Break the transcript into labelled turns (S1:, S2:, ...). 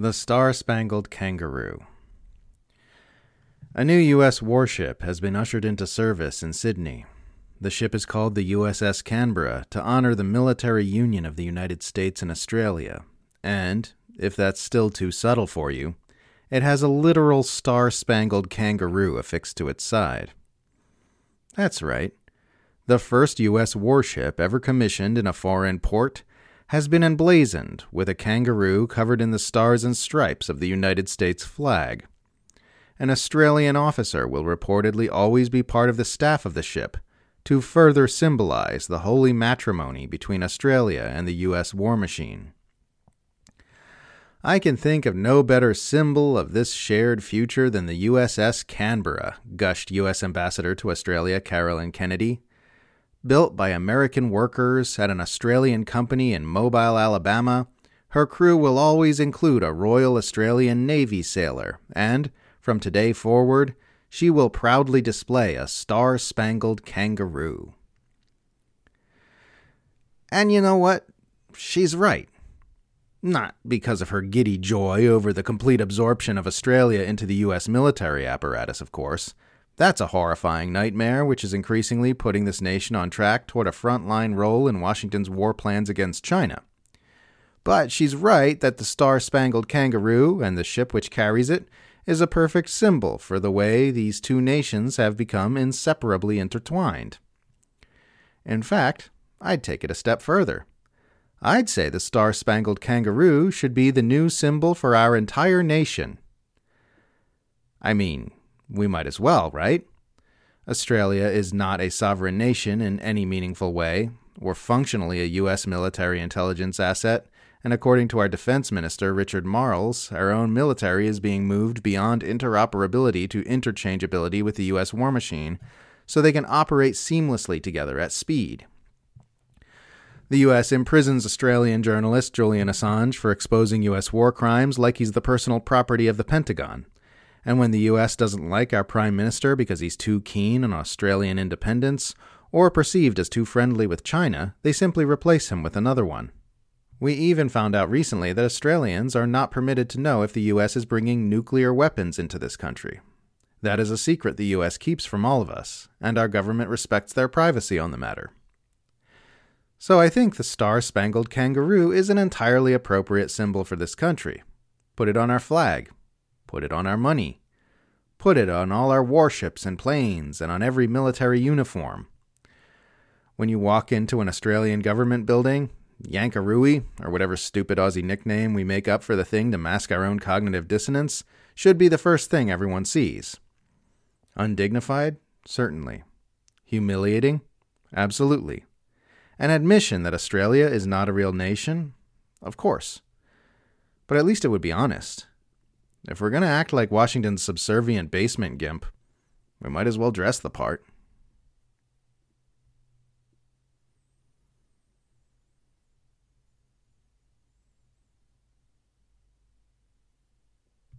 S1: The Star Spangled Kangaroo. A new U.S. warship has been ushered into service in Sydney. The ship is called the USS Canberra to honor the military union of the United States and Australia. And, if that's still too subtle for you, it has a literal star spangled kangaroo affixed to its side. That's right. The first U.S. warship ever commissioned in a foreign port has been emblazoned with a kangaroo covered in the stars and stripes of the United States flag. An Australian officer will reportedly always be part of the staff of the ship to further symbolize the holy matrimony between Australia and the U.S. war machine. I can think of no better symbol of this shared future than the USS Canberra, gushed U.S. Ambassador to Australia Caroline Kennedy. Built by American workers at an Australian company in Mobile, Alabama, her crew will always include a Royal Australian Navy sailor, and, from today forward, she will proudly display a star spangled kangaroo. And you know what? She's right. Not because of her giddy joy over the complete absorption of Australia into the U.S. military apparatus, of course. That's a horrifying nightmare, which is increasingly putting this nation on track toward a frontline role in Washington's war plans against China. But she's right that the Star Spangled Kangaroo and the ship which carries it is a perfect symbol for the way these two nations have become inseparably intertwined. In fact, I'd take it a step further. I'd say the Star Spangled Kangaroo should be the new symbol for our entire nation. I mean, we might as well, right? Australia is not a sovereign nation in any meaningful way, or functionally a U.S. military intelligence asset, and according to our defense minister, Richard Marles, our own military is being moved beyond interoperability to interchangeability with the U.S. war machine so they can operate seamlessly together at speed. The U.S. imprisons Australian journalist Julian Assange for exposing U.S. war crimes like he's the personal property of the Pentagon. And when the U.S. doesn't like our Prime Minister because he's too keen on Australian independence, or perceived as too friendly with China, they simply replace him with another one. We even found out recently that Australians are not permitted to know if the U.S. is bringing nuclear weapons into this country. That is a secret the U.S. keeps from all of us, and our government respects their privacy on the matter. So I think the Star Spangled Kangaroo is an entirely appropriate symbol for this country. Put it on our flag. Put it on our money. Put it on all our warships and planes and on every military uniform. When you walk into an Australian government building, Yankarooey, or whatever stupid Aussie nickname we make up for the thing to mask our own cognitive dissonance, should be the first thing everyone sees. Undignified? Certainly. Humiliating? Absolutely. An admission that Australia is not a real nation? Of course. But at least it would be honest. If we're going to act like Washington's subservient basement gimp, we might as well dress the part.